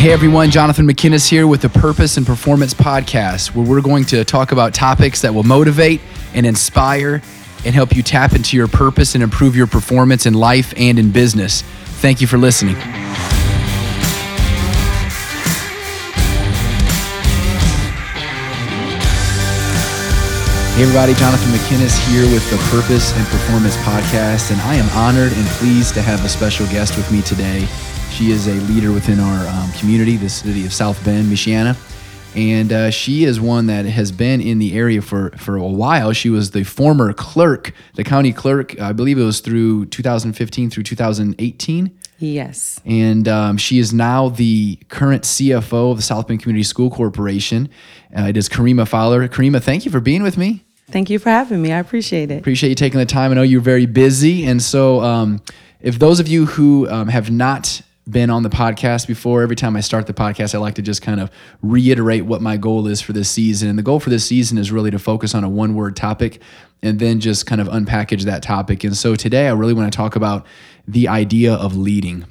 Hey everyone, Jonathan McKinnis here with the Purpose and Performance Podcast, where we're going to talk about topics that will motivate and inspire and help you tap into your purpose and improve your performance in life and in business. Thank you for listening. Hey everybody, Jonathan McKinnis here with the Purpose and Performance Podcast, and I am honored and pleased to have a special guest with me today. She is a leader within our um, community, the city of South Bend, Michiana. And uh, she is one that has been in the area for, for a while. She was the former clerk, the county clerk, I believe it was through 2015 through 2018. Yes. And um, she is now the current CFO of the South Bend Community School Corporation. Uh, it is Kareemah Fowler. Kareemah, thank you for being with me. Thank you for having me. I appreciate it. Appreciate you taking the time. I know you're very busy. And so, um, if those of you who um, have not been on the podcast before, every time I start the podcast, I like to just kind of reiterate what my goal is for this season. And the goal for this season is really to focus on a one word topic and then just kind of unpackage that topic. And so today I really want to talk about the idea of leading.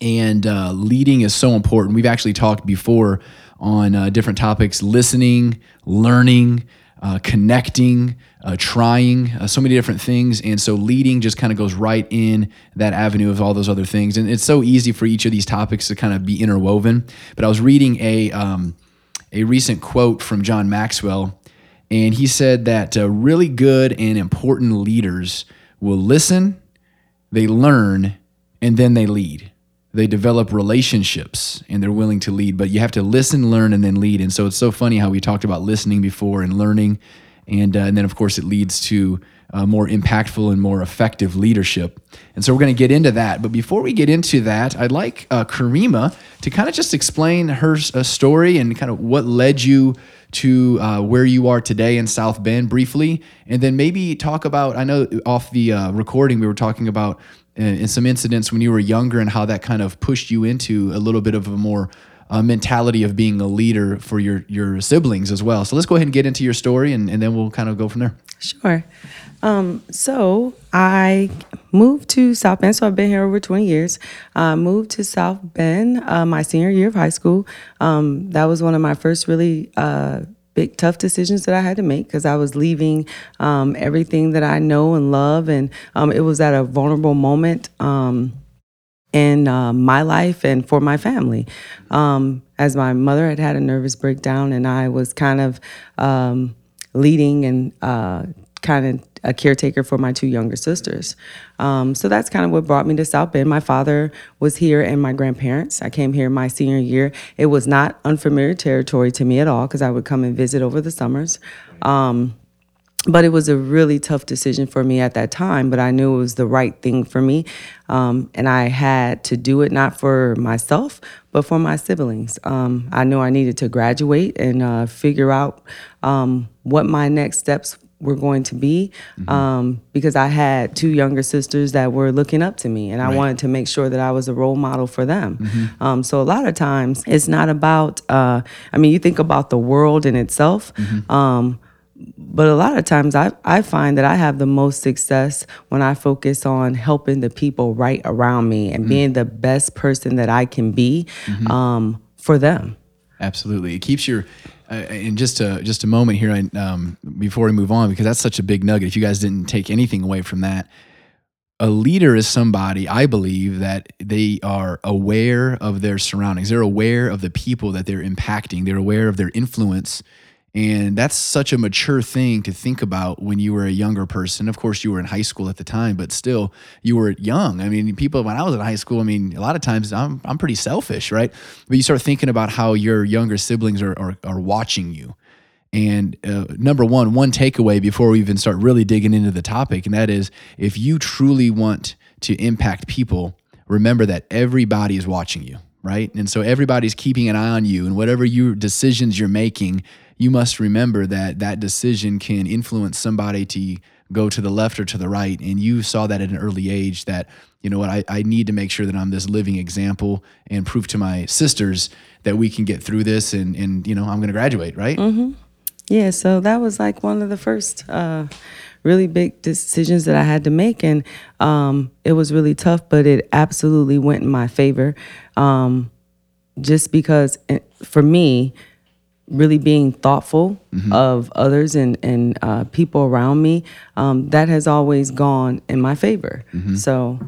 And uh, leading is so important. We've actually talked before on uh, different topics listening, learning, uh, connecting, uh, trying, uh, so many different things. And so leading just kind of goes right in that avenue of all those other things. And it's so easy for each of these topics to kind of be interwoven. But I was reading a, um, a recent quote from John Maxwell, and he said that uh, really good and important leaders will listen, they learn, and then they lead they develop relationships and they're willing to lead but you have to listen learn and then lead. And so it's so funny how we talked about listening before and learning. And, uh, and then of course it leads to uh, more impactful and more effective leadership. And so we're going to get into that. But before we get into that i'd like uh, kareemah to kind of just explain her uh, story and kind of what led you to uh, where you are today in South Bend briefly, and then maybe talk about. I know off the uh, recording we were talking about in some incidents when you were younger and how that kind of pushed you into a little bit of a more uh, mentality of being a leader for your your siblings as well. So let's go ahead and get into your story, and, and then we'll kind of go from there. Sure. Um, so I moved to South Bend. So I've been here over 20 years. Uh, moved to South Bend uh, my senior year of high school. Um, that was one of my first really uh, big tough decisions that I had to make because I was leaving um, everything that I know and love, and um, it was at a vulnerable moment um, in uh, my life and for my family. Um, as my mother had had a nervous breakdown, and I was kind of um, leading and uh, kind of a caretaker for my two younger sisters. Um, so that's kind of what brought me to South Bend. My father was here and my grandparents. I came here my senior year. It was not unfamiliar territory to me at all because I would come and visit over the summers. Um, but it was a really tough decision for me at that time, but I knew it was the right thing for me. Um, and I had to do it not for myself, but for my siblings. Um, I knew I needed to graduate and uh, figure out um, what my next steps were going to be mm-hmm. um, because I had two younger sisters that were looking up to me and I right. wanted to make sure that I was a role model for them. Mm-hmm. Um, so a lot of times it's not about, uh, I mean, you think about the world in itself. Mm-hmm. Um, but a lot of times I, I find that I have the most success when I focus on helping the people right around me and mm-hmm. being the best person that I can be mm-hmm. um, for them. Absolutely. It keeps your in just a just a moment here, um, before we move on, because that's such a big nugget. If you guys didn't take anything away from that, a leader is somebody I believe that they are aware of their surroundings. They're aware of the people that they're impacting. They're aware of their influence and that's such a mature thing to think about when you were a younger person. Of course, you were in high school at the time, but still, you were young. I mean, people, when I was in high school, I mean, a lot of times I'm, I'm pretty selfish, right? But you start thinking about how your younger siblings are, are, are watching you. And uh, number one, one takeaway before we even start really digging into the topic, and that is if you truly want to impact people, remember that everybody is watching you, right? And so everybody's keeping an eye on you, and whatever your decisions you're making, you must remember that that decision can influence somebody to go to the left or to the right. And you saw that at an early age that, you know what, I, I need to make sure that I'm this living example and prove to my sisters that we can get through this and, and you know, I'm going to graduate, right? Mm-hmm. Yeah, so that was like one of the first uh, really big decisions that I had to make. And um, it was really tough, but it absolutely went in my favor. Um, just because eh, for me, really being thoughtful Mm-hmm. of others and and uh, people around me, um, that has always gone in my favor. Mm-hmm. So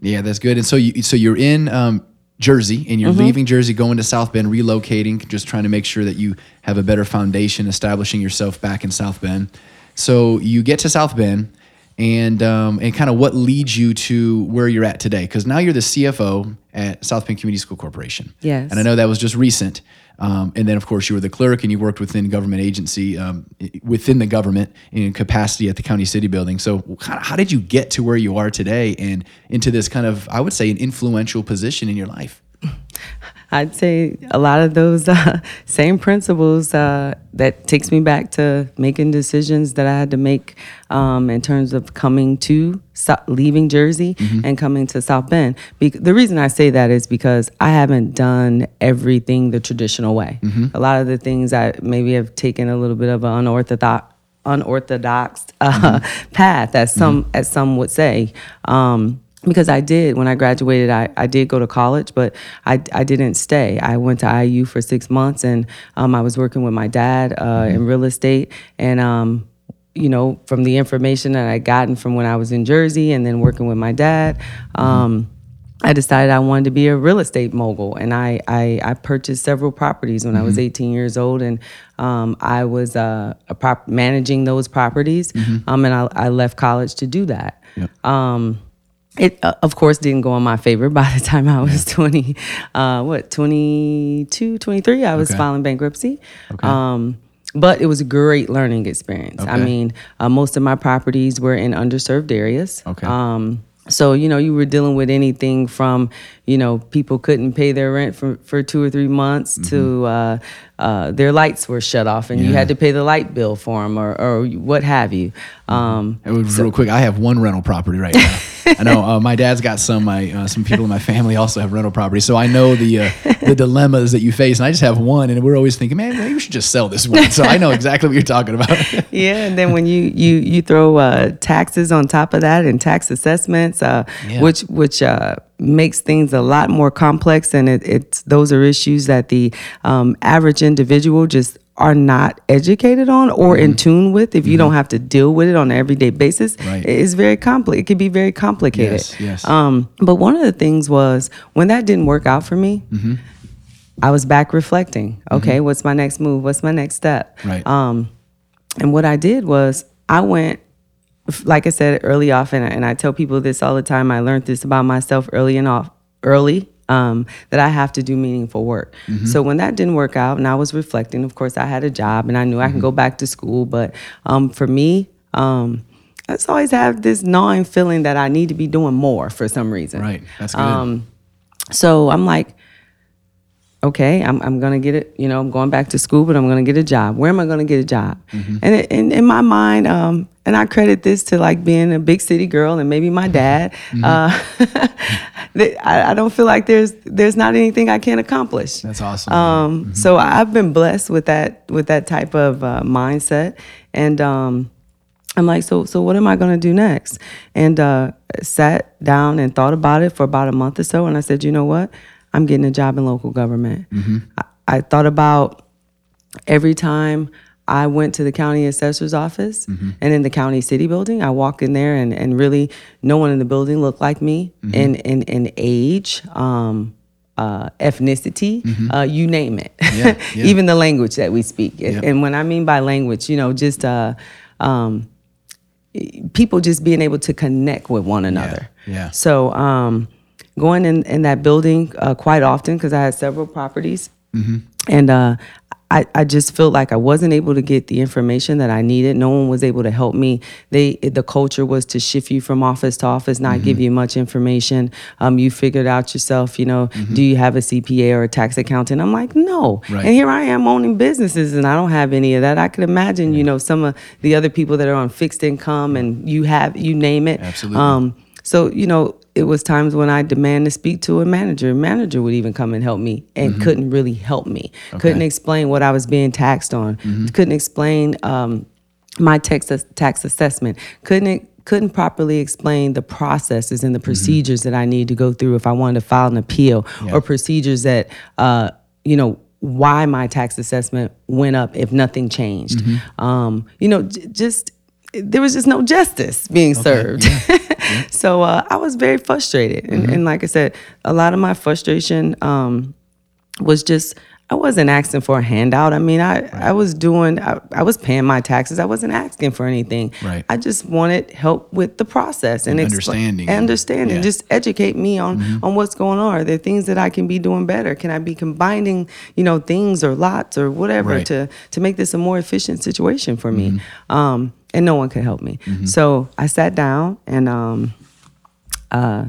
Yeah, that's good. And so you so you're in um, Jersey and you're Mm-hmm. leaving Jersey, going to South Bend, relocating, just trying to make sure that you have a better foundation, establishing yourself back in South Bend. So you get to South Bend, and um, and kind of what leads you to where you're at today? Because now you're the CFO at South Bend Community School Corporation. Yes. And I know that was just recent. Um, and then, of course, you were the clerk and you worked within government agency, um, within the government in capacity at the county city building. So, how did you get to where you are today and into this kind of, I would say, an influential position in your life? I'd say a lot of those uh, same principles uh, that takes me back to making decisions that I had to make um, in terms of coming to so- leaving Jersey and coming to South Bend. Be- the reason I say that is because I haven't done everything the traditional way. A lot of the things I maybe have taken a little bit of an unorthodox unorthodox uh, path, as some as some would say. Um, because I did when I graduated, I, I did go to college, but I, I didn't stay. I went to IU for six months, and um, I was working with my dad uh, in real estate, and um, you know, from the information that I gotten from when I was in Jersey, and then working with my dad. Um, I decided I wanted to be a real estate mogul, and I I, I purchased several properties when I was 18 years old, and um, I was uh, a prop- managing those properties, um, and I, I left college to do that. Um, it uh, of course didn't go in my favor by the time I was 20, uh, what 22, 23. I was Okay. filing bankruptcy. Um, but it was a great learning experience. okay. I mean, uh, most of my properties were in underserved areas. Okay. Um, so you know, you were dealing with anything from you know people couldn't pay their rent for, for two or three months to uh, uh, their lights were shut off and you Mm-hmm. Had to pay the light bill for them or, or what have you. Um, It was real quick. I have one rental property right now. I know uh, my dad's got some. My uh, some people in my family also have rental property, so I know the uh, the dilemmas that you face. And I just have one, and we're always thinking, man, maybe we should just sell this one. So I know exactly what you're talking about. yeah, and then when you you you throw uh, taxes on top of that and tax assessments, uh, Yeah. which which uh, makes things a lot more complex, and it, it's those are issues that the um, average individual just are not educated on or in tune with. If you don't have to deal with it on an everyday basis, Mm-hmm. Right. it's very compli It can be very complicated. Yes, yes. Um, but one of the things was when that didn't work out for me. Mm-hmm. I was back reflecting. Okay, what's my next move? What's my next step? Right. Um, and what I did was I went, like I said early off, and I, and I tell people this all the time. I learned this about myself early and off, early, um, that I have to do meaningful work. So when that didn't work out, and I was reflecting, of course, I had a job, and I knew I can go back to school. But um, for me, um, I just always have this gnawing feeling that I need to be doing more for some reason. right. That's good. Um, so I'm like, okay, I'm, I'm gonna get it. You know, I'm going back to school, but I'm gonna get a job. Where am I gonna get a job? Mm-hmm. And it, in, in my mind, um, and I credit this to like being a big city girl and maybe my dad. Mm-hmm. Uh, I, I don't feel like there's there's not anything I can't accomplish. That's awesome. Um, So I've been blessed with that with that type of uh, mindset, and um, I'm like, so so what am I gonna do next? And uh, sat down and thought about it for about a month or so, and I said, you know what? I'm getting a job in local government. I, I thought about every time I went to the county assessor's office and in the county city building, I walked in there and, and really no one in the building looked like me in, in, in age, um, uh, ethnicity, uh, you name it. Yeah, yeah. Even the language that we speak. Yep. And when I mean by language, you know, just uh, um, people just being able to connect with one another. yeah. So um, going in, in that building uh, quite often because I had several properties, and uh, I, I just felt like I wasn't able to get the information that I needed. No one was able to help me. They the culture was to shift you from office to office, not give you much information. Um, you figured out yourself. You know, do you have a CPA or a tax accountant? I'm like, no. Right. And here I am owning businesses, and I don't have any of that. I could imagine, you know, some of the other people that are on fixed income, and you have you name it. Absolutely. Um, so you know, it was times when I demand to speak to a manager. A manager would even come and help me, and couldn't really help me. Couldn't explain what I was being taxed on. Couldn't explain um, my tax tax assessment. Couldn't couldn't properly explain the processes and the procedures that I need to go through if I wanted to file an appeal or procedures that, uh, you know, why my tax assessment went up if nothing changed. Um, you know, j- just there was just no justice being served. so uh, I was very frustrated, and, and like I said, a lot of my frustration um, was just I wasn't asking for a handout. I mean, I, I was doing, I, I was paying my taxes. I wasn't asking for anything. Right. I just wanted help with the process and, And expl- understanding. understanding, Yeah. Mm-hmm. just educate me on on what's going on. Are there things that I can be doing better? Can I be combining, you know, things or lots or whatever Right. to to make this a more efficient situation for me? Mm-hmm. Um, and no one could help me. So I sat down and um, uh,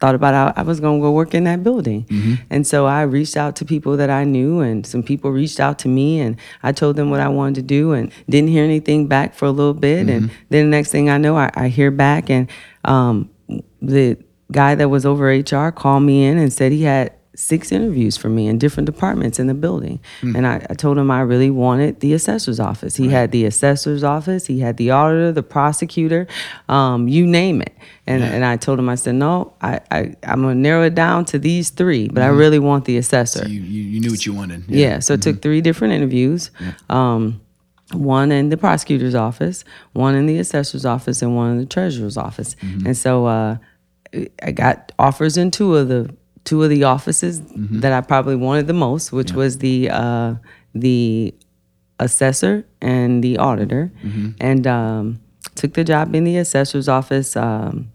thought about how I was going to go work in that building. And so I reached out to people that I knew, and some people reached out to me, and I told them what I wanted to do, and didn't hear anything back for a little bit. And then the next thing I know, I, I hear back, and um, the guy that was over HR called me in and said he had six interviews for me in different departments in the building. And I, I told him I really wanted the assessor's office. He had the assessor's office, he had the auditor, the prosecutor, um, you name it. And, and I told him, I said, no, I, I, I'm going to narrow it down to these three, but I really want the assessor. You, you, you knew what you wanted. Yeah, so it took three different interviews. Um, one in the prosecutor's office, one in the assessor's office, and one in the treasurer's office. And so uh, I got offers in two of the two of the offices that I probably wanted the most, which was the uh, the assessor and the auditor, and um, took the job in the assessor's office. Um,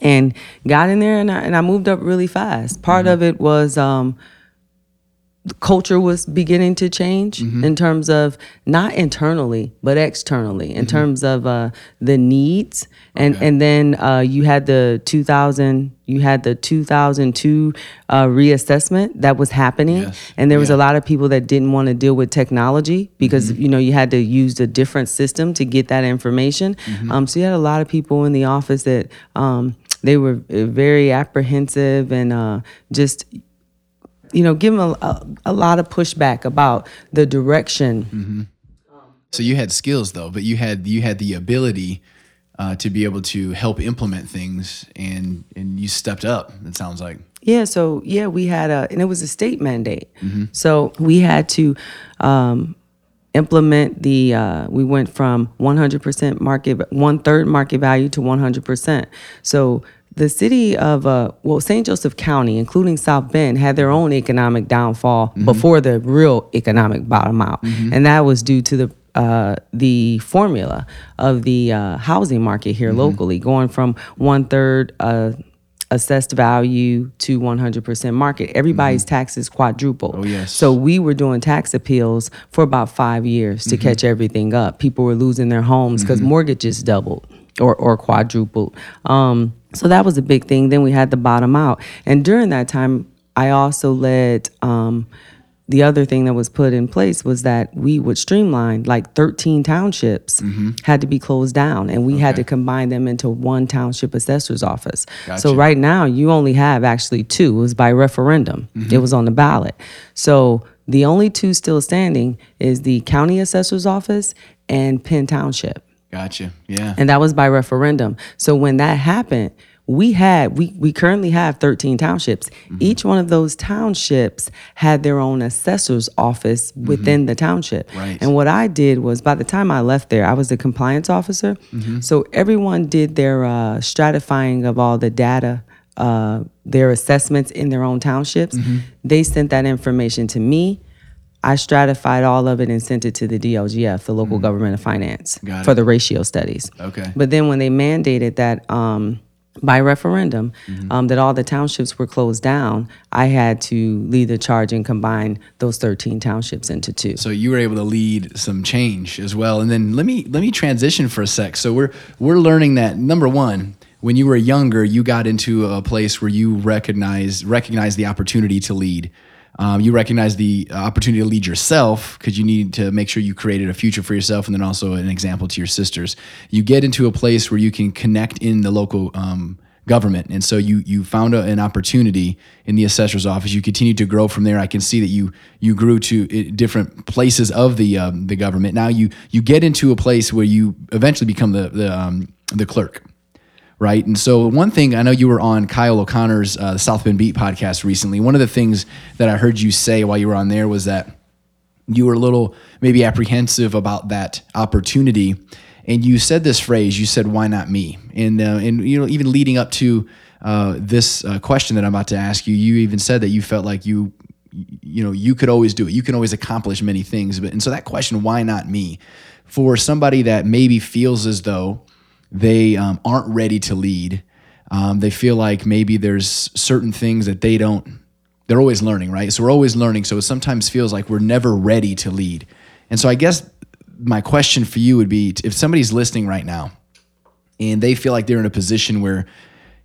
and got in there and I, and I moved up really fast. Part of it was um, culture was beginning to change in terms of not internally but externally in terms of uh, the needs. And and then uh, you had the 2000 you had the 2002 uh, reassessment that was happening. Yes. and there was Yeah. a lot of people that didn't want to deal with technology because you know you had to use a different system to get that information. Um, so you had a lot of people in the office that um, they were uh, very apprehensive and uh, just you know, give them a, a, a lot of pushback about the direction. So you had skills though, but you had you had the ability uh, to be able to help implement things, and and you stepped up. It sounds like. Yeah, so yeah, we had a, and it was a state mandate. So we had to um, implement the. Uh, we went from 100% market, one third market value to 100%. So the city of uh, well, St. Joseph County, including South Bend, had their own economic downfall before the real economic bottom out, and that was due to the uh, the formula of the uh, housing market here locally, going from one third uh, assessed value to 100% market. Everybody's taxes quadrupled. Oh, yes. So we were doing tax appeals for about five years to catch everything up. People were losing their homes because mortgages doubled or, or quadrupled. Um, so that was a big thing. Then we had the bottom out. And during that time, I also led. Um, the other thing that was put in place was that we would streamline like 13 townships had to be closed down and we had to combine them into one township assessor's office. So right now you only have actually two. It was by referendum. It was on the ballot. So the only two still standing is the county assessor's office and penn township Gotcha. Yeah. and that was by referendum. So when that happened, we had we we currently have 13 townships. Each one of those townships had their own assessor's office within the township. Right. And what I did was by the time I left there, I was the compliance officer. So everyone did their uh, stratifying of all the data uh, their assessments in their own townships. They sent that information to me. I stratified all of it and sent it to the DLGF, the local government of finance, for the ratio studies. Okay. But then when they mandated that um, by referendum, Mm-hmm. um, that all the townships were closed down, I had to lead the charge and combine those 13 townships into two. So you were able to lead some change as well. And then let me let me transition for a sec. So we're we're learning that number one, when you were younger, you got into a place where you recognized recognized the opportunity to lead. Um, you recognize the opportunity to lead yourself because you need to make sure you created a future for yourself and then also an example to your sisters. You get into a place where you can connect in the local um, government, and so you you found a, an opportunity in the assessor's office. You continue to grow from there. I can see that you you grew to uh, different places of the um, the government. Now you you get into a place where you eventually become the the um, the clerk right? And so one thing I know you were on Kyle O'Connor's uh, South Bend Beat podcast recently. One of the things that I heard you say while you were on there was that you were a little maybe apprehensive about that opportunity, and you said this phrase. You said, "Why not me?" And uh, and you know even leading up to uh, this uh, question that I'm about to ask you, you even said that you felt like you you know you could always do it. You can always accomplish many things. But and so that question, "Why not me?" For somebody that maybe feels as though they um, aren't ready to lead. Um, they feel like maybe there's certain things that they don't, they're always learning, right? So we're always learning. So it sometimes feels like we're never ready to lead. And so I guess my question for you would be if somebody's listening right now and they feel like they're in a position where,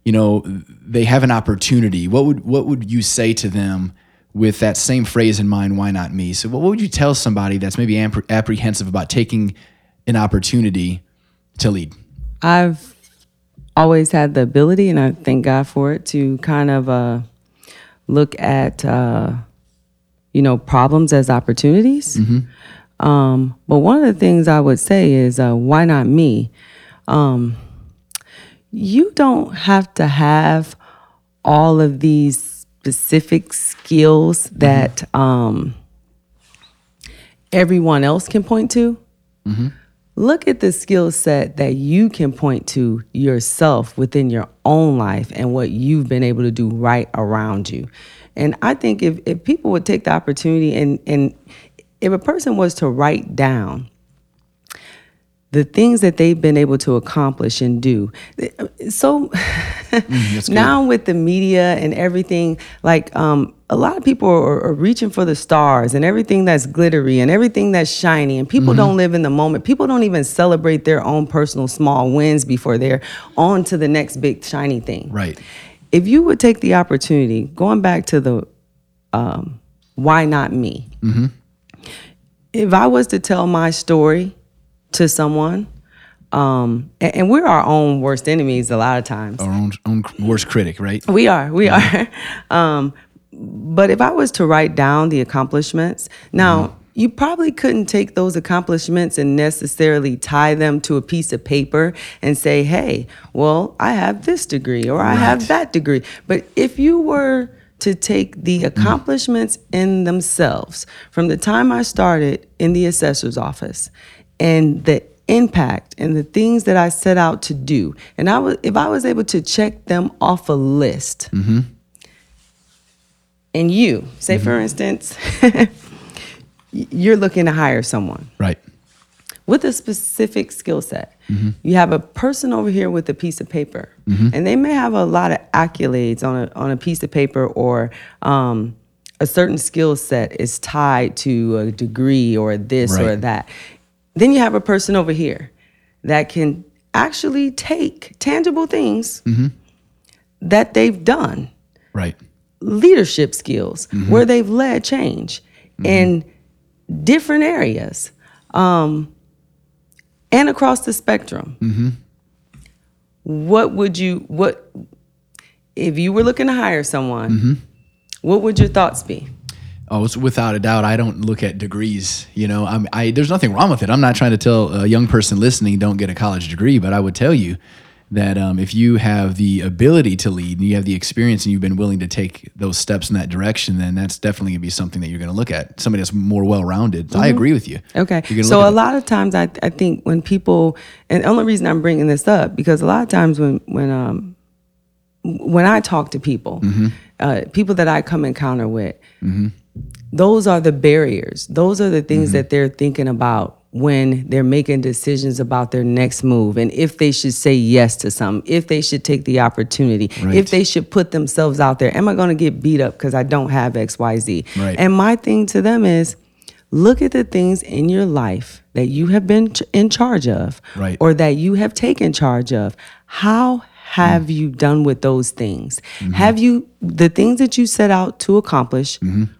you know, they have an opportunity, what would, what would you say to them? with that same phrase in mind, why not me? So, what would you tell somebody that's maybe apprehensive about taking an opportunity to lead? I've always had the ability, and I thank God for it, to kind of uh, look at uh, you know problems as opportunities. Mm-hmm. Um, but one of the things I would say is, uh, why not me? Um, you don't have to have all of these specific skills mm-hmm. that um, everyone else can point to. Mm-hmm look at the skill set that you can point to yourself within your own life and what you've been able to do right around you. And I think if, if people would take the opportunity and, and if a person was to write down the things that they've been able to accomplish and do. So mm, now with the media and everything, like um, a lot of people are, are, reaching for the stars and everything that's glittery and everything that's shiny, and people mm-hmm. don't live in the moment. People don't even celebrate their own personal small wins before they're on to the next big shiny thing. Right. If you would take the opportunity, going back to the um, why not me? Mm-hmm. If I was to tell my story to someone. Um, and, and, we're our own worst enemies a lot of times. Our own, own worst critic, right? We are, we yeah. are. Um, but if I was to write down the accomplishments, now, mm you probably couldn't take those accomplishments and necessarily tie them to a piece of paper and say, hey, well, I have this degree or I have that degree. But if you were to take the mm. accomplishments in themselves from the time I started in the assessor's office and the impact and the things that I set out to do. And I was if I was able to check them off a list. Mm-hmm. And you, say mm-hmm. for instance, you're looking to hire someone. Right. With a specific skill set. Mm-hmm. You have a person over here with a piece of paper, mm-hmm. and they may have a lot of accolades on a on a piece of paper or um, a certain skill set is tied to a degree or this right. or that. Then you have a person over here that can actually take tangible things mm-hmm. that they've done. Right. Leadership skills mm-hmm. where they've led change mm-hmm. in different areas um, and across the spectrum. Mm-hmm. What would you, what, if you were looking to hire someone, mm-hmm. what would your thoughts be? Oh, it's without a doubt. I don't look at degrees. You know, I'm, I there's nothing wrong with it. I'm not trying to tell a young person listening don't get a college degree, but I would tell you that um, if you have the ability to lead and you have the experience and you've been willing to take those steps in that direction, then that's definitely going to be something that you're going to look at. Somebody that's more well rounded. So mm-hmm. I agree with you. Okay. So a lot of times, I, I think when people, and the only reason I'm bringing this up because a lot of times when when um when I talk to people, mm-hmm. uh, people that I come encounter with. Mm-hmm those are the barriers. Those are the things mm-hmm. that they're thinking about when they're making decisions about their next move and if they should say yes to something, if they should take the opportunity, right. if they should put themselves out there. Am I going to get beat up because I don't have XYZ? Right. And my thing to them is look at the things in your life that you have been in charge of right. or that you have taken charge of. How have mm. you done with those things? Mm-hmm. Have you, the things that you set out to accomplish, mm-hmm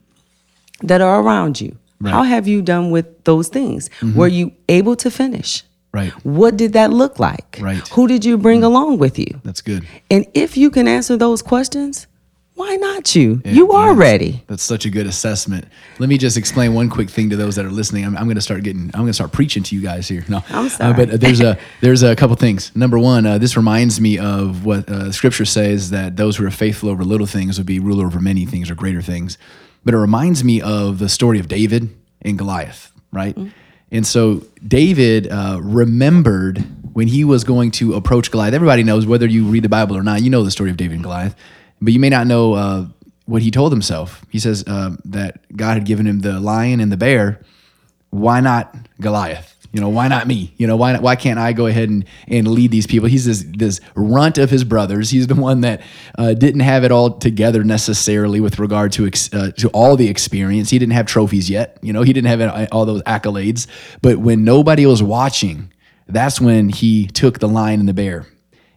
that are around you. Right. How have you done with those things? Mm-hmm. Were you able to finish? Right. What did that look like? Right. Who did you bring mm-hmm. along with you? That's good. And if you can answer those questions, why not you? you are That's- ready. That's such a good assessment. Let me just explain one quick thing to those that are listening. I'm, I'm going to start getting. I'm going to start preaching to you guys here. No, I'm Uh, sorry. but there's a there's a couple things. Number one, uh, this reminds me of what uh, Scripture says that those who are faithful over little things will be ruler over many things or greater things. But it reminds me of the story of David and Goliath, right? Mm-hmm. And so David uh, remembered when he was going to approach Goliath. Everybody knows whether you read the Bible or not. You know the story of David and Goliath, but you may not know uh, what he told himself. He says uh, that God had given him the lion and the bear. Why not Goliath? You know, why not me? You know, why not, why can't I go ahead and, and lead these people? He's this this runt of his brothers. He's the one that uh, didn't have it all together necessarily with regard to ex, uh, to all the experience. He didn't have trophies yet. You know, he didn't have all those accolades. But when nobody was watching, that's when he took the lion and the bear.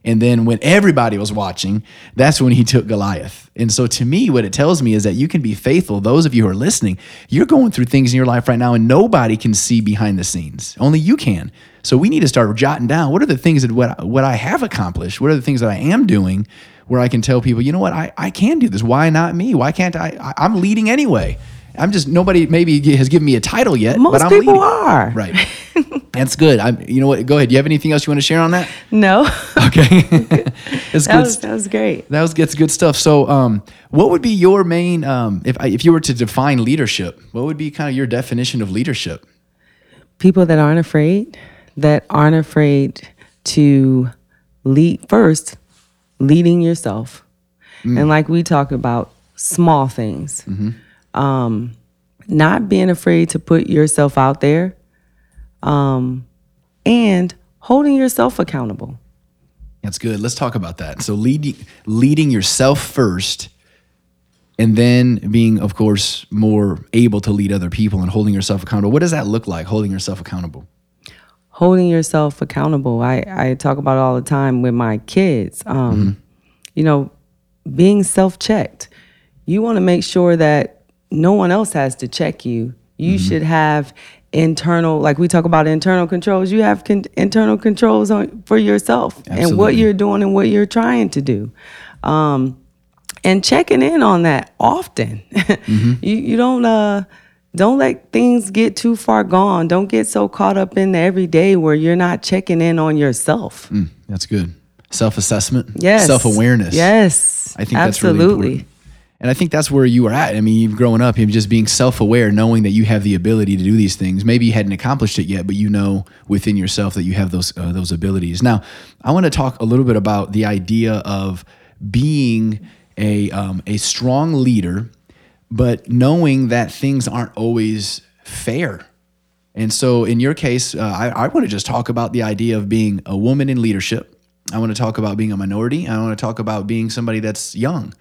And then when everybody was watching, that's when he took Goliath. And so to me, what it tells me is that you can be faithful. Those of you who are listening, you're going through things in your life right now and nobody can see behind the scenes. Only you can. So we need to start jotting down what are the things that what, what I have accomplished? What are the things that I am doing where I can tell people, you know what, I, I can do this. Why not me? Why can't I? I I'm leading anyway. I'm just nobody maybe has given me a title yet, Most but I'm people leading. are. Right. That's good. I'm you know what, go ahead. Do you have anything else you want to share on that? No, Okay. it's that good. was that was great. That was gets good stuff. So, um, what would be your main, um, if I, if you were to define leadership, what would be kind of your definition of leadership? People that aren't afraid, that aren't afraid to lead first, leading yourself, and like we talk about small things, um, not being afraid to put yourself out there, um, and holding yourself accountable. That's good. Let's talk about that. So, leading leading yourself first, and then being, of course, more able to lead other people and holding yourself accountable. What does that look like? Holding yourself accountable. holding yourself accountable. I, I talk about it all the time with my kids. Um, You know, being self checked. You want to make sure that no one else has to check you. You should have internal, like we talk about internal controls. You have con- internal controls on for yourself and what you're doing and what you're trying to do. Um, and checking in on that often. you you don't uh don't let things get too far gone. Don't get so caught up in the everyday where you're not checking in on yourself. Mm, that's good. Self assessment. Yes. Self awareness. Yes. I think that's really absolutely. important. And I think that's where you were at. I mean, you've grown up, you've just being self-aware, knowing that you have the ability to do these things. Maybe you hadn't accomplished it yet, but you know within yourself that you have those uh, those abilities. Now, I want to talk a little bit about the idea of being a um, a strong leader, but knowing that things aren't always fair. And so, in your case, uh, I, I want to just talk about the idea of being a woman in leadership. I want to talk about being a minority. I want to talk about being somebody that's young.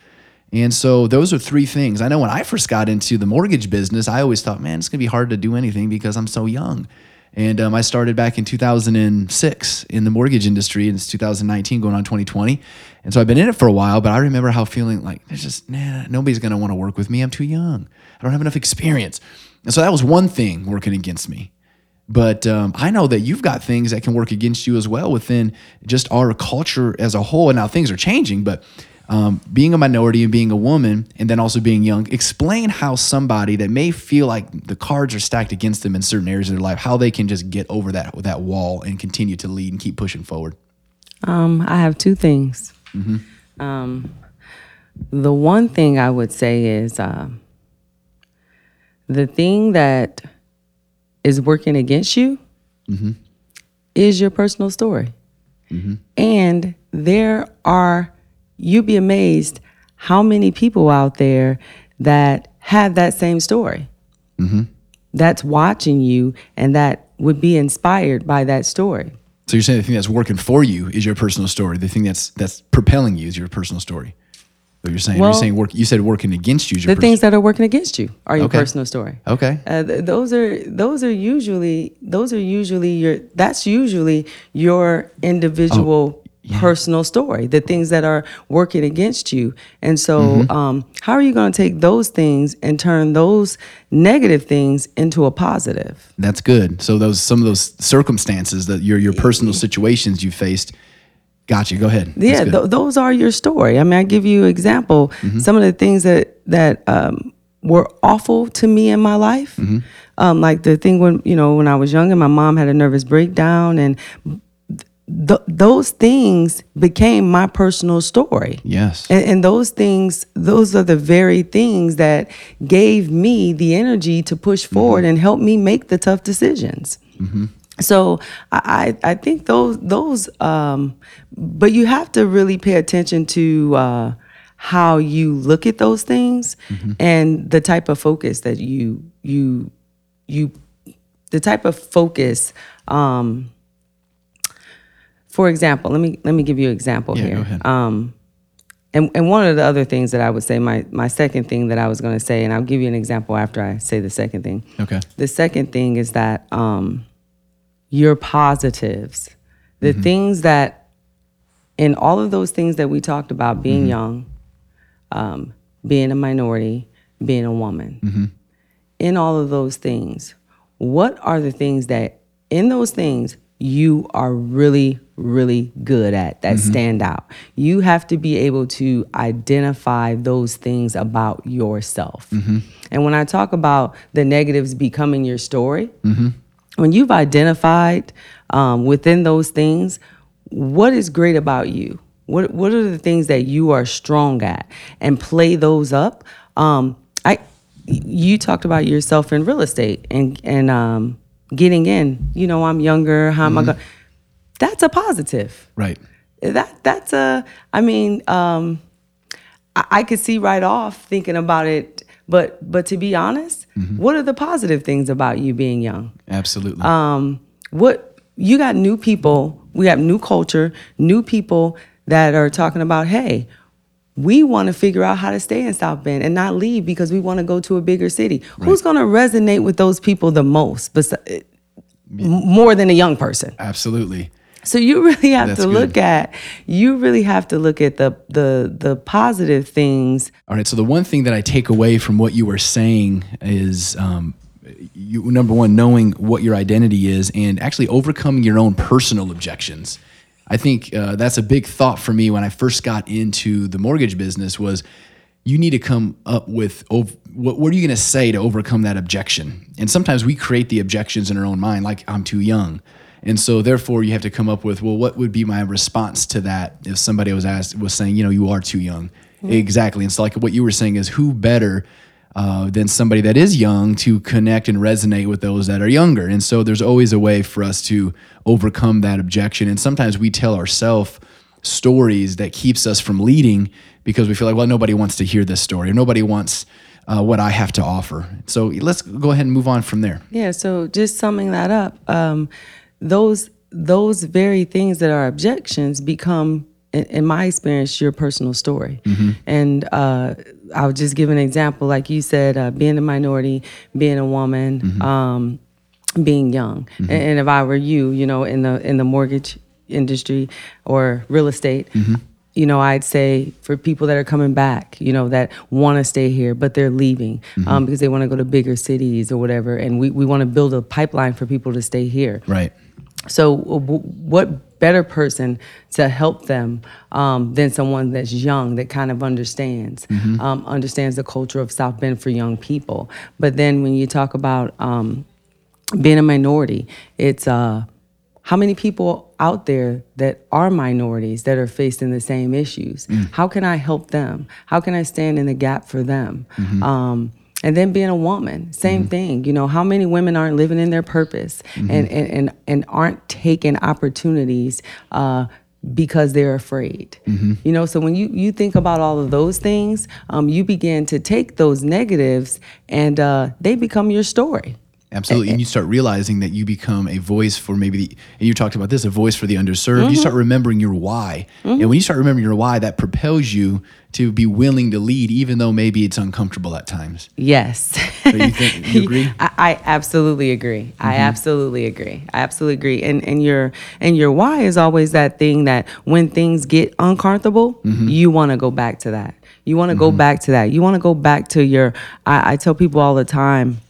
And so, those are three things. I know when I first got into the mortgage business, I always thought, man, it's going to be hard to do anything because I'm so young. And um, I started back in 2006 in the mortgage industry, and it's 2019 going on 2020. And so I've been in it for a while, but I remember how feeling like there's just, nah, nobody's going to want to work with me. I'm too young. I don't have enough experience. And so that was one thing working against me. But um, I know that you've got things that can work against you as well within just our culture as a whole. And now things are changing, but um, being a minority and being a woman, and then also being young, explain how somebody that may feel like the cards are stacked against them in certain areas of their life, how they can just get over that that wall and continue to lead and keep pushing forward. Um, I have two things. Mm-hmm. Um, the one thing I would say is um the thing that is working against you Mm-hmm. is your personal story. And there are, you'd be amazed how many people out there that have that same story. Mm-hmm. That's watching you and that would be inspired by that story. So you're saying the thing that's working for you is your personal story. The thing that's that's propelling you is your personal story. What you're saying? Well- you're saying work. You said working against you is your The pers- things that are working against you are your Okay. personal story. Okay. Uh, th- those are those are usually those are usually your that's usually your individual personal story the things that are working against you and so um, how are you going to take those things and turn those negative things into a positive That's good. So those some of those circumstances that your your personal situations you faced Gotcha. Go ahead. Yeah, th- those are your story. I mean, I give you example. Some of the things that that um, were awful to me in my life, um, like the thing when you know when I was young and my mom had a nervous breakdown, and th- those things became my personal story. yes. And, and those things, those are the very things that gave me the energy to push forward and help me make the tough decisions. So I, I I think those those, um, but you have to really pay attention to uh, how you look at those things and the type of focus that you you you the type of focus. Um, for example, let me let me give you an example Yeah, here. go ahead. Um, and and one of the other things that I would say, my my second thing that I was going to say, and I'll give you an example after I say the second thing. Okay. The second thing is that um, your positives, the things that, in all of those things that we talked about, being young, um, being a minority, being a woman, in all of those things, what are the things that in those things you are really, really good at that stand out? You have to be able to identify those things about yourself. And when I talk about the negatives becoming your story, when you've identified um, within those things what is great about you? What what are the things that you are strong at? And play those up. Um, i you talked about yourself in real estate and and um, getting in. You know i'm younger how am i going that's a positive Right. that that's a i mean um I, I could see right off thinking about it but but to be honest what are the positive things about you being young Absolutely. um, what you got new people, we have new culture, new people that are talking about, hey, we want to figure out how to stay in South Bend and not leave because we want to go to a bigger city. Who's going to resonate with those people the most, besi- m- more than a young person? Absolutely. So you really have That's to look good. at you really have to look at the the the positive things. All right. So the one thing that I take away from what you were saying is, um, you number one, knowing what your identity is, and actually overcoming your own personal objections. I think uh, that's a big thought for me when I first got into the mortgage business. Was you need to come up with ov- what, what are you going to say to overcome that objection? And sometimes we create the objections in our own mind, like I'm too young. And so therefore you have to come up with, well, what would be my response to that if somebody was asked was saying, you know, you are too young. Exactly. And so like what you were saying is who better uh, than somebody that is young to connect and resonate with those that are younger. And so there's always a way for us to overcome that objection. And sometimes we tell ourselves stories that keeps us from leading because we feel like, well, nobody wants to hear this story or nobody wants uh, what I have to offer. So let's go ahead and move on from there. Yeah, so just summing that up, um, those those very things that are objections become, in, in my experience, your personal story. And uh, I'll just give an example, like you said, uh, being a minority, being a woman, um, being young. And, and if I were you, you know, in the in the mortgage industry or real estate. You know, I'd say for people that are coming back, you know, that want to stay here, but they're leaving um, because they want to go to bigger cities or whatever. And we, we want to build a pipeline for people to stay here. Right. So, w- what better person to help them um, than someone that's young that kind of understands, um, understands the culture of South Bend for young people. But then when you talk about um, being a minority, it's uh, how many people out there that are minorities that are facing the same issues? How can I help them? How can I stand in the gap for them? Um, and then being a woman, same thing. You know, how many women aren't living in their purpose and, and, and, and aren't taking opportunities uh, because they're afraid. You know, so when you, you think about all of those things, um, you begin to take those negatives and uh, they become your story. Absolutely. And you start realizing that you become a voice for maybe the, and you talked about this, a voice for the underserved. You mm-hmm. start remembering your why. And when you start remembering your why, that propels you to be willing to lead, even though maybe it's uncomfortable at times. Yes. So you think, you agree? I, I absolutely agree. I mm-hmm. absolutely agree. I absolutely agree. And and your and your why is always that thing that when things get uncomfortable, mm-hmm. you want to go back to that. You want to go back to that. You want to go back to your. I, I tell people all the time.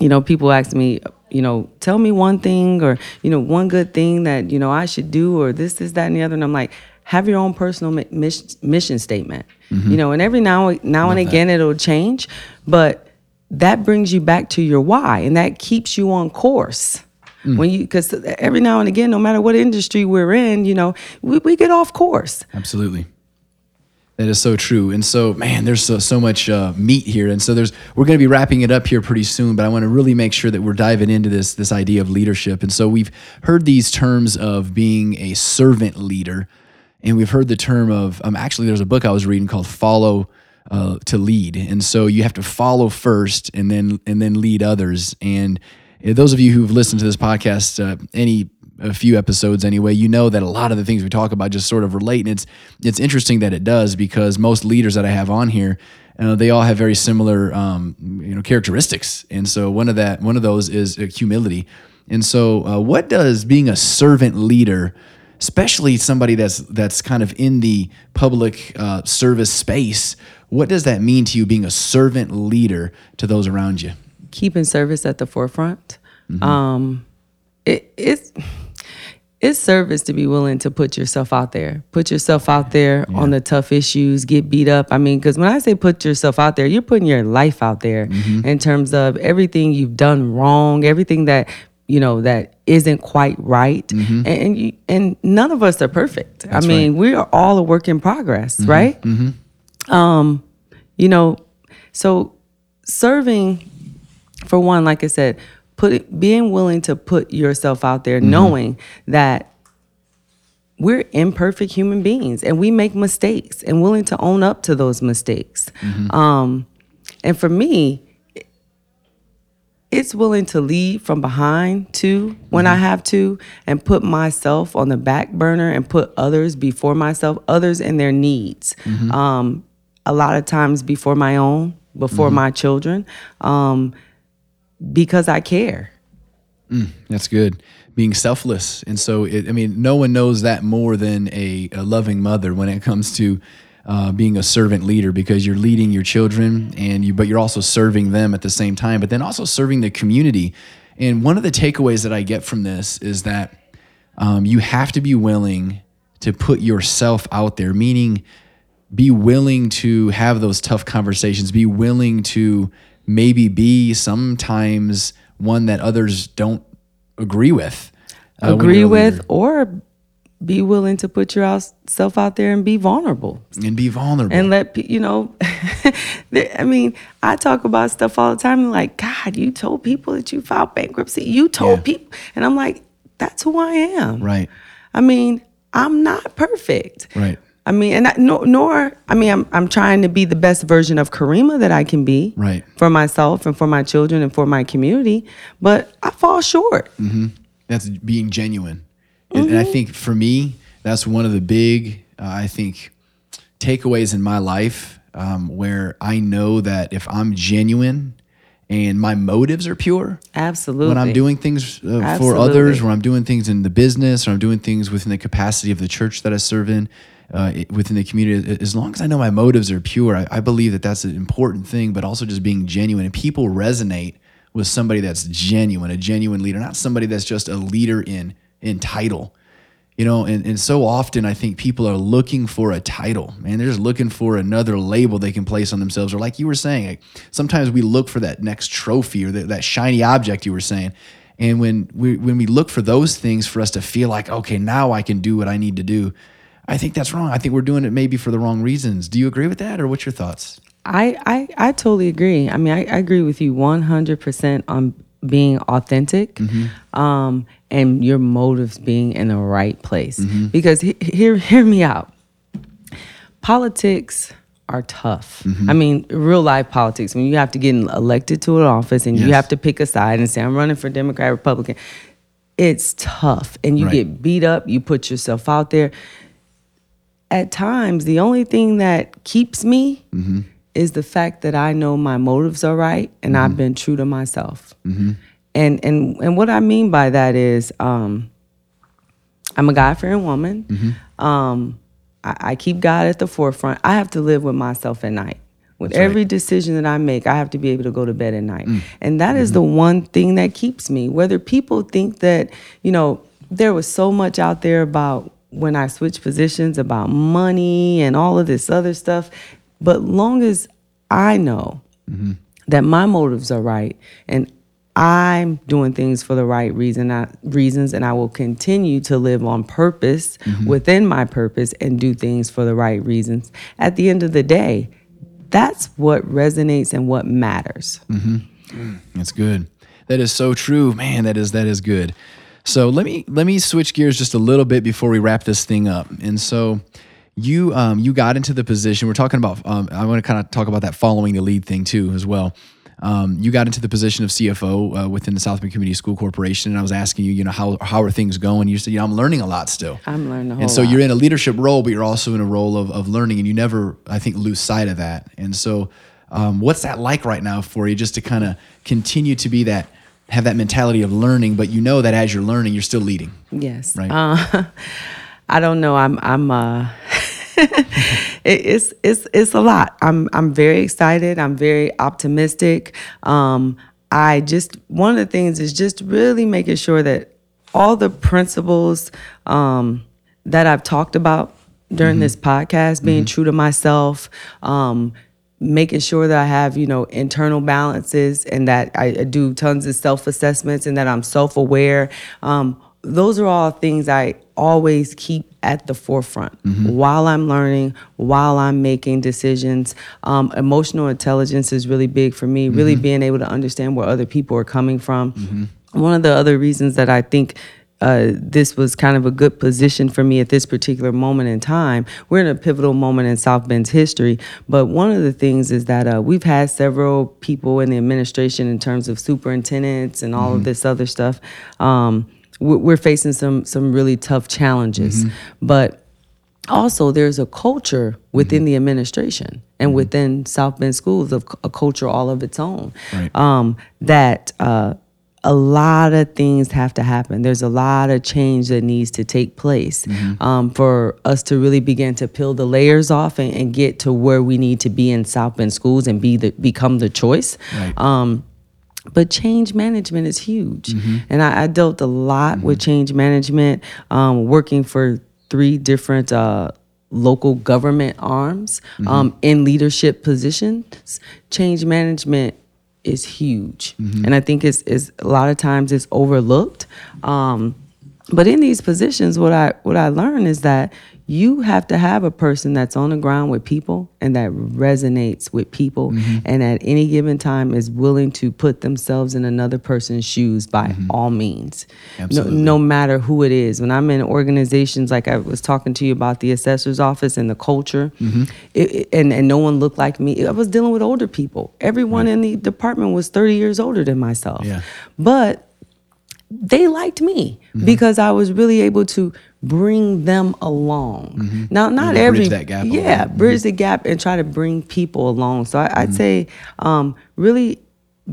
You know, people ask me, you know, tell me one thing or, you know, one good thing that, you know, I should do or this, this, that, and the other. And I'm like, have your own personal mi- mission, mission statement, mm-hmm. you know, and every now, now and again it'll change, but that brings you back to your why and that keeps you on course. Mm. When you, because every now and again, no matter what industry we're in, you know, we, we get off course. Absolutely. That is so true. And so, man, there's so, so much uh, meat here. And so there's we're going to be wrapping it up here pretty soon, but I want to really make sure that we're diving into this this idea of leadership. And so we've heard these terms of being a servant leader, and we've heard the term of um, actually there's a book I was reading called Follow uh, to Lead. And so you have to follow first and then and then lead others. And uh, those of you who've listened to this podcast uh, any a few episodes anyway, you know that a lot of the things we talk about just sort of relate, and it's it's interesting that it does because most leaders that I have on here, uh, they all have very similar um, you know characteristics, and so one of that one of those is uh, humility, and so uh, what does being a servant leader, especially somebody that's that's kind of in the public uh, service space, what does that mean to you being a servant leader to those around you? keeping service at the forefront. Um, it, it's it's service to be willing to put yourself out there, put yourself out there on the tough issues, get beat up. I mean, because when I say put yourself out there, you're putting your life out there mm-hmm. in terms of everything you've done wrong, everything that you know that isn't quite right, mm-hmm. and and, you, and none of us are perfect. I mean, we are all a work in progress, mm-hmm. right? Um, you know, so serving for one, like I said, put being willing to put yourself out there, knowing that we're imperfect human beings and we make mistakes and willing to own up to those mistakes. Um, and for me, it's willing to lead from behind too when I have to and put myself on the back burner and put others before myself, others and their needs. Um, a lot of times before my own, before my children, um, because I care. That's good. Being selfless. And so, it, I mean, no one knows that more than a, a loving mother when it comes to uh, being a servant leader because you're leading your children and you, but you're also serving them at the same time, but then also serving the community. And one of the takeaways that I get from this is that um, you have to be willing to put yourself out there, meaning be willing to have those tough conversations, be willing to maybe be sometimes one that others don't agree with. uh, Agree with leader. or be willing to put yourself out there and be vulnerable. and be vulnerable. and let you know i mean i talk about stuff all the time like god you told people that you filed bankruptcy you told Yeah. people and i'm like that's who i am right, i mean i'm not perfect right, i mean and I, nor, nor i mean I'm, I'm trying to be the best version of kareemah that i can be Right. for myself and for my children and for my community but i fall short that's being genuine. And, and I Mm-hmm. think for me, that's one of the big, uh, I think, takeaways in my life um, where I know that if I'm genuine and my motives are pure, absolutely when I'm doing things uh, for others, when I'm doing things in the business, or I'm doing things within the capacity of the church that I serve in, uh, within the community, as long as I know my motives are pure, I, I believe that that's an important thing, but also just being genuine. And people resonate with somebody that's genuine, a genuine leader, not somebody that's just a leader in, in title. You know, and, and so often I think people are looking for a title, man. They're just looking for another label they can place on themselves. Or like you were saying, like, sometimes we look for that next trophy or that, that shiny object you were saying. And when we when we look for those things for us to feel like, okay, now I can do what I need to do, I think that's wrong. I think we're doing it maybe for the wrong reasons. Do you agree with that, or what's your thoughts? I, I, I totally agree. I mean, I, I agree with you 100% on being authentic mm-hmm. um, and your motives being in the right place. Mm-hmm. Because he, hear, hear me out. Politics are tough. Mm-hmm. I mean, real life politics, when you have to get elected to an office and you have to pick a side and say, I'm running for Democrat, Republican, it's tough. And you Right. get beat up, you put yourself out there at times the only thing that keeps me mm-hmm. is the fact that I know my motives are right and I've mm-hmm. been true to myself. Mm-hmm. And and and what I mean by that is um, I'm a God fearing woman. Um, I, I keep God at the forefront. I have to live with myself at night. With That's right. every decision that I make, I have to be able to go to bed at night. Mm. And that is the one thing that keeps me. Whether people think that, you know, there was so much out there about when I switch positions about money and all of this other stuff. But long as I know mm-hmm. that my motives are right and I'm doing things for the right reason, I, reasons, and I will continue to live on purpose mm-hmm. within my purpose and do things for the right reasons. At the end of the day, that's what resonates and what matters. Mm-hmm. Mm. That's good. That is so true, man. That is that is good. So let me let me switch gears just a little bit before we wrap this thing up. And so you um, you got into the position. We're talking about. Um, I want to kind of talk about that following the lead thing too as well. Um, you got into the position of CFO uh, within the South Bend Community School Corporation, and I was asking you, you know, how how are things going? You said, you know, I'm learning a lot still. I'm learning a whole And so lot. you're in a leadership role, but you're also in a role of, of learning, and you never, I think, lose sight of that. And so, um, what's that like right now for you, just to kind of continue to be that, have that mentality of learning, but you know that as you're learning, you're still leading. Yes. Right. Uh, I don't know. I'm. I'm. Uh, it's. It's. It's a lot. I'm. I'm very excited. I'm very optimistic. Um, I just one of the things is just really making sure that all the principles um, that I've talked about during this podcast, being true to myself. Um, making sure that I have, you know, internal balances and that I do tons of self assessments and that I'm self aware. Um, those are all things I always keep at the forefront while I'm learning, while I'm making decisions. Um, emotional intelligence is really big for me, really being able to understand where other people are coming from. One of the other reasons that I think uh, this was kind of a good position for me at this particular moment in time. We're in a pivotal moment in South Bend's history, but one of the things is that uh, we've had several people in the administration in terms of superintendents and all of this other stuff. Um, we- we're facing some some really tough challenges, but also there's a culture within the administration and within South Bend schools of a culture all of its own Right. um, that uh, a lot of things have to happen. There's a lot of change that needs to take place um, for us to really begin to peel the layers off and, and get to where we need to be in South Bend schools and be the become the choice. Right. Um, but change management is huge, and I, I dealt a lot with change management, um, working for three different uh, local government arms um, in leadership positions. Change management is huge, and I think it's, it's a lot of times it's overlooked. Um, but in these positions, what I what I learned is that you have to have a person that's on the ground with people and that resonates with people, Mm-hmm. and at any given time is willing to put themselves in another person's shoes by all means, no, Mm-hmm. Absolutely. no matter who it is. When I'm in organizations like I was talking to you about the assessor's office and the culture, Mm-hmm. it, it- and and no one looked like me. I was dealing with older people. Everyone in the department was 30 years older than myself. Yeah. But they liked me Mm-hmm. because I was really able to bring them along. Now, not every bridge that gap yeah, little. bridge the gap and try to bring people along. So I, Mm-hmm. I'd say um, really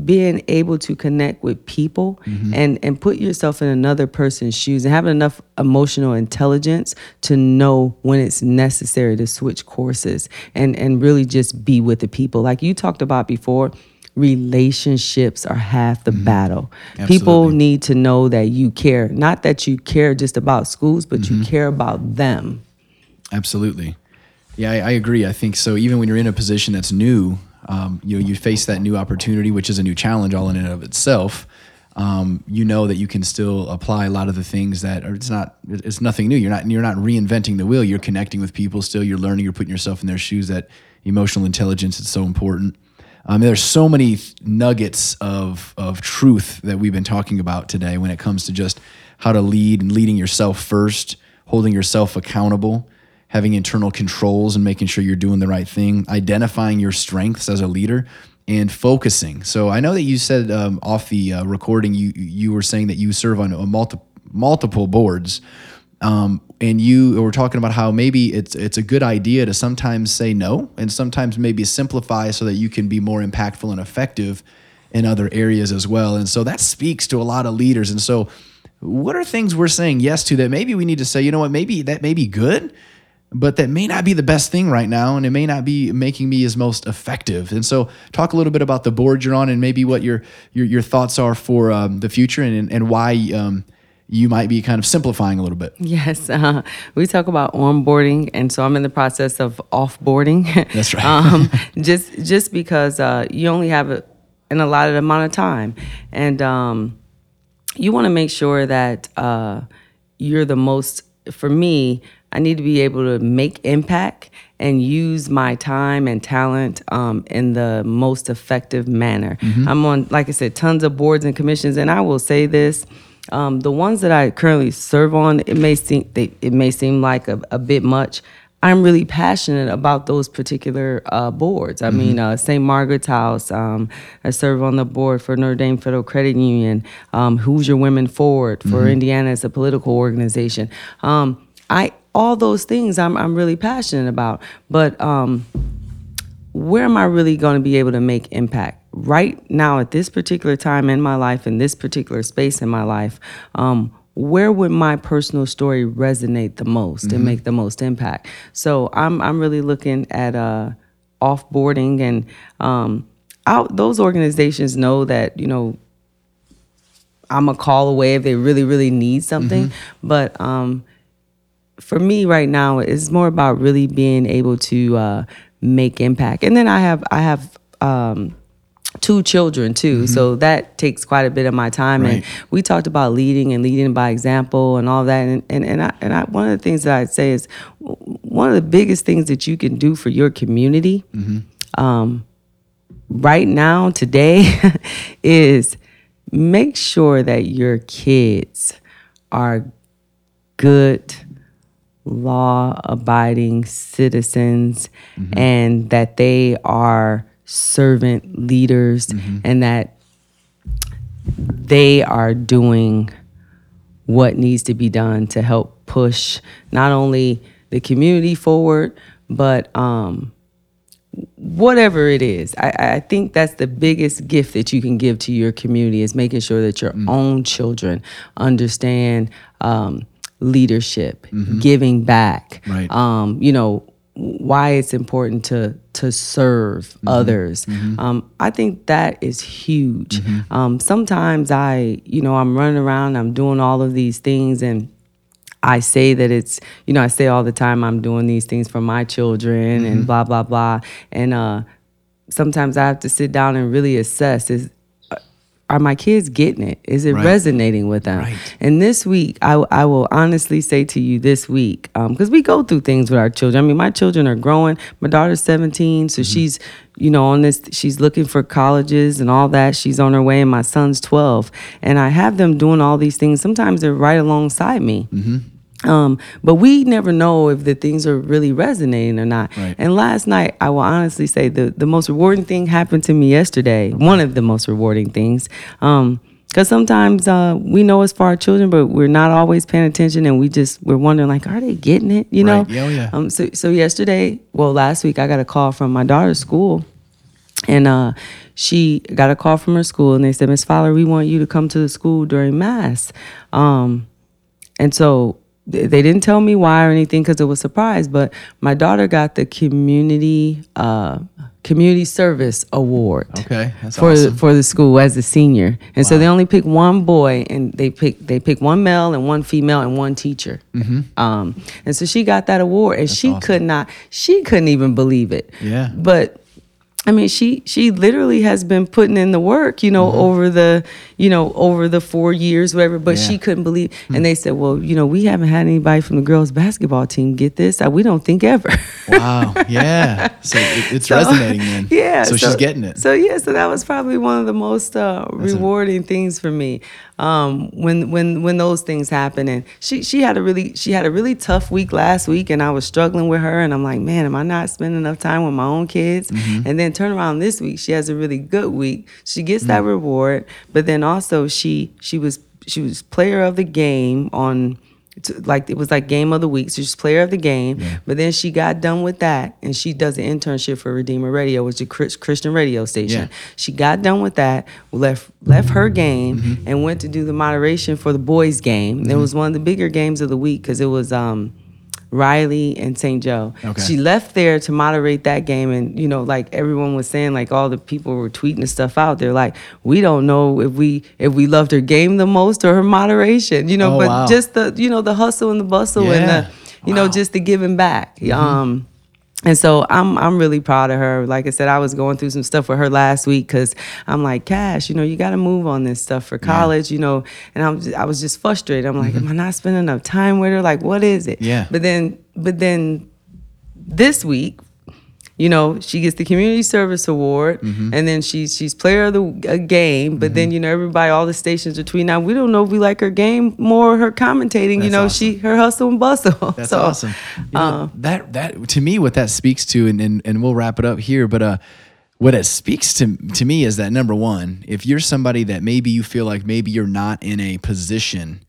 being able to connect with people Mm-hmm. and and put yourself in another person's shoes and having enough emotional intelligence to know when it's necessary to switch courses and and really just be with the people like you talked about before relationships are half the battle people need to know that you care not that you care just about schools but you care about them Absolutely. Yeah, I, I agree. I think so. Even when you're in a position that's new, um, you know, you face that new opportunity, which is a new challenge all in and of itself. Um, you know that you can still apply a lot of the things that are. It's not. It's nothing new. You're not. You're not reinventing the wheel. You're connecting with people. Still, you're learning. You're putting yourself in their shoes. That emotional intelligence is so important. Um, there's so many nuggets of of truth that we've been talking about today when it comes to just how to lead and leading yourself first, holding yourself accountable, having internal controls and making sure you're doing the right thing, identifying your strengths as a leader, and focusing. So I know that you said um, off the uh, recording you you were saying that you serve on a multi- multiple boards. Um, and you were talking about how maybe it's it's a good idea to sometimes say no and sometimes maybe simplify so that you can be more impactful and effective in other areas as well. And so that speaks to a lot of leaders. And so what are things we're saying yes to that maybe we need to say, you know what, maybe that may be good, but that may not be the best thing right now and it may not be making me as most effective and so talk a little bit about the board you're on and maybe what your your, your thoughts are for um, the future and, and why um, you might be kind of simplifying a little bit Yes, uh, we talk about onboarding, and so I'm in the process of offboarding. That's right. um, just just because uh, you only have a, an allotted amount of time, and um, you want to make sure that uh, you're the most. For me, I need to be able to make impact and use my time and talent um, in the most effective manner. I'm on, like I said, tons of boards and commissions, and I will say this. Um, the ones that I currently serve on, it may seem they, it may seem like a, a bit much. I'm really passionate about those particular uh, boards. I mean, uh, St. Margaret's House. Um, I serve on the board for Notre Dame Federal Credit Union. Um, Hoosier Women Forward for Indiana as a political organization. Um, I all those things I'm I'm really passionate about. But um, where am I really going to be able to make impact? Right now, at this particular time in my life, in this particular space in my life, um, where would my personal story resonate the most and make the most impact? So I'm I'm really looking at uh, offboarding and um, out. Those organizations know that you know I'm a call away if they really really need something, but um, for me right now it's more about really being able to uh, make impact and then i have i have um, two children too mm-hmm. so that takes quite a bit of my time. And we talked about leading and leading by example and all that. And, and, and, I, and I, one of the things that i'd say is one of the biggest things that you can do for your community mm-hmm. um, right now today is make sure that your kids are good law abiding citizens mm-hmm. and that they are servant leaders and that they are doing what needs to be done to help push not only the community forward but um, whatever it is. I, I think that's the biggest gift that you can give to your community is making sure that your own children understand um, leadership giving back Right. um, you know why it's important to to serve others. Um, i think that is huge. Um, sometimes i you know i'm running around i'm doing all of these things and I say that it's, you know, I say all the time I'm doing these things for my children and blah blah blah. And uh, sometimes I have to sit down and really assess: is are my kids getting it? Is it Right. resonating with them? Right. And this week, I, I will honestly say to you this week, um, because we go through things with our children. I mean, my children are growing. My daughter's 17, so mm-hmm. she's, you know, on this, she's looking for colleges and all that. She's on her way, and my son's 12. And I have them doing all these things. Sometimes they're right alongside me. Mm-hmm. Um, but we never know if the things are really resonating or not. Right. And last night, I will honestly say the, the most rewarding thing happened to me yesterday. One of the most rewarding things. Um, because sometimes uh, we know it's for our children, but we're not always paying attention, and we just we're wondering like, are they getting it? You know? Right. Yeah, oh, yeah. Um. So so yesterday, well, last week, I got a call from my daughter's school, and uh, she got a call from her school, and they said, Miss Fowler, we want you to come to the school during mass. Um, and so they didn't tell me why or anything because it was a surprise. But my daughter got the community uh, community service award. Okay, that's for awesome. for the school as a senior, and so they only pick one boy, and they pick they pick one male and one female and one teacher. Um, and so she got that award, and she Mm-hmm. awesome. could not she couldn't even believe it. Yeah. but. I mean, she she literally has been putting in the work, you know, over the you know over the four years, whatever. But Mm-hmm. Yeah. she couldn't believe, and they said, "Well, you know, we haven't had anybody from the girls' basketball team get this. Uh, We don't think ever." Wow. Yeah. So it, it's So- resonating then. Yeah. So, she's getting it. So yeah, so that was probably one of the most uh, rewarding things for me um, when when when those things happen. And she she had a really she had a really tough week last week, and I was struggling with her, and I'm like, man, am I not spending enough time with my own kids? Mm-hmm. And then turn around this week, she has a really good week. She gets Mm. that reward, but then also she she was she was player of the game on t- like it was like game of the week. So she's player of the game. But then she got done with that, and she does an internship for Redeemer Radio, which is a Christian radio station. Yeah. She got done with that, left left her game, Mm-hmm. and went to do the moderation for the boys' game. It was one of the bigger games of the week because it was um Riley, and St. Joe. Okay. She left there to moderate that game, and you know, like everyone was saying, like all the people were tweeting stuff out. They're like, we don't know if we if we loved her game the most or her moderation, you know. Oh, but wow. just the you know the hustle and the bustle and the you know just the giving back. Um, and so I'm I'm really proud of her. Like I said, I was going through some stuff with her last week because I'm like, Cash, you know, you got to move on this stuff for college, you know. And I'm just, I was just frustrated. I'm like, am I not spending enough time with her? Like, what is it? Mm-hmm. Yeah. But then, but then this week, you know, she gets the community service award, Mm-hmm. and then she's she's player of the game. But then you know, everybody, all the stations are tweeting out. We don't know if we like her game more, her commentating. you know, awesome. she her hustle and bustle. That's So, awesome. You know, uh, that that to me, what that speaks to, and, and and we'll wrap it up here. But uh, what it speaks to to me is that number one, if you're somebody that maybe you feel like maybe you're not in a position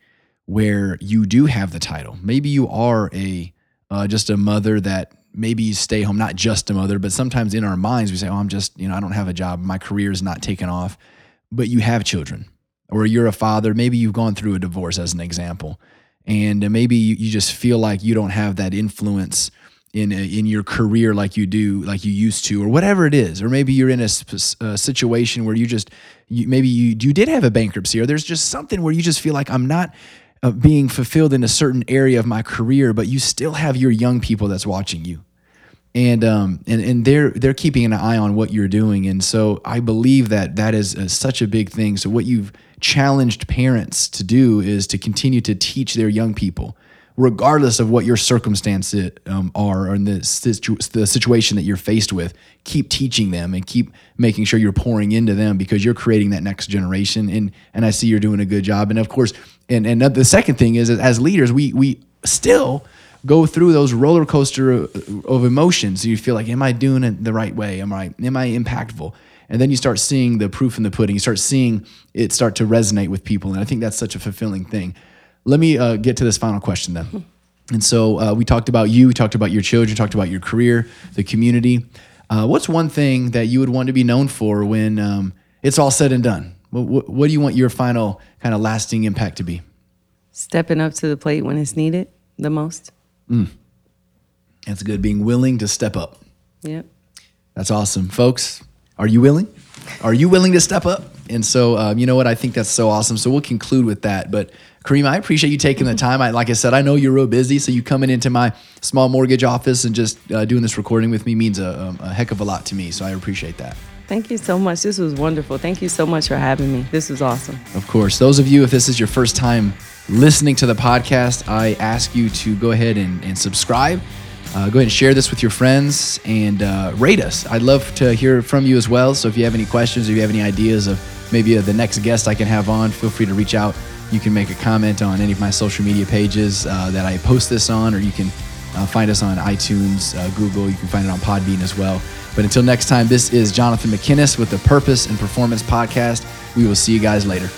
where you do have the title, maybe you are a uh, just a mother that maybe you stay home, not just a mother, but sometimes in our minds we say, oh, I'm just you know I don't have a job, my career is not taking off, but you have children or you're a father, maybe you've gone through a divorce as an example, and maybe you, you just feel like you don't have that influence in uh, in your career like you do, like you used to, or whatever it is, or maybe you're in a, a situation where you just you, maybe you you did have a bankruptcy, or there's just something where you just feel like I'm not. Uh, being fulfilled in a certain area of my career, but you still have your young people that's watching you. And um and and they're they're keeping an eye on what you're doing. And so i believe that that is uh such a big thing. So what you've challenged parents to do is to continue to teach their young people regardless of what your circumstances um, are or in the, situ- the situation that you're faced with keep teaching them and keep making sure you're pouring into them because you're creating that next generation. And and i see you're doing a good job. And of course and and the second thing is as leaders we we still go through those roller coaster of of emotions. You feel like, am I doing it the right way? Am I am I impactful? And then you start seeing the proof in the pudding. You start seeing it start to resonate with people, and I think that's such a fulfilling thing. Let me uh, get to this final question then. And so uh, we talked about you, we talked about your children, talked about your career, the community. Uh, what's one thing that you would want to be known for when um, it's all said and done? What, what, do you want your final kind of lasting impact to be? stepping up to the plate when it's needed the most. That's good. Being willing to step up. Yep. That's awesome, folks. Are you willing? Are you willing to step up? And so, um, you know what? I think that's so awesome. So we'll conclude with that. But Kareem, I appreciate you taking the time. I, like I said, I know you're real busy, so you coming into my small mortgage office and just uh, doing this recording with me means a, um, a heck of a lot to me. So I appreciate that. Thank you so much. This was wonderful. Thank you so much for having me. This was awesome. Of course, those of you, if this is your first time listening to the podcast, I ask you to go ahead and, and subscribe. Uh, go ahead and share this with your friends and uh, rate us. I'd love to hear from you as well. So if you have any questions or you have any ideas of maybe uh, the next guest I can have on, feel free to reach out. You can make a comment on any of my social media pages uh, that I post this on, or you can uh, find us on iTunes, uh, Google. You can find it on Podbean as well. But until next time, this is Jonathan McKinnis with the Purpose and Performance Podcast. We will see you guys later.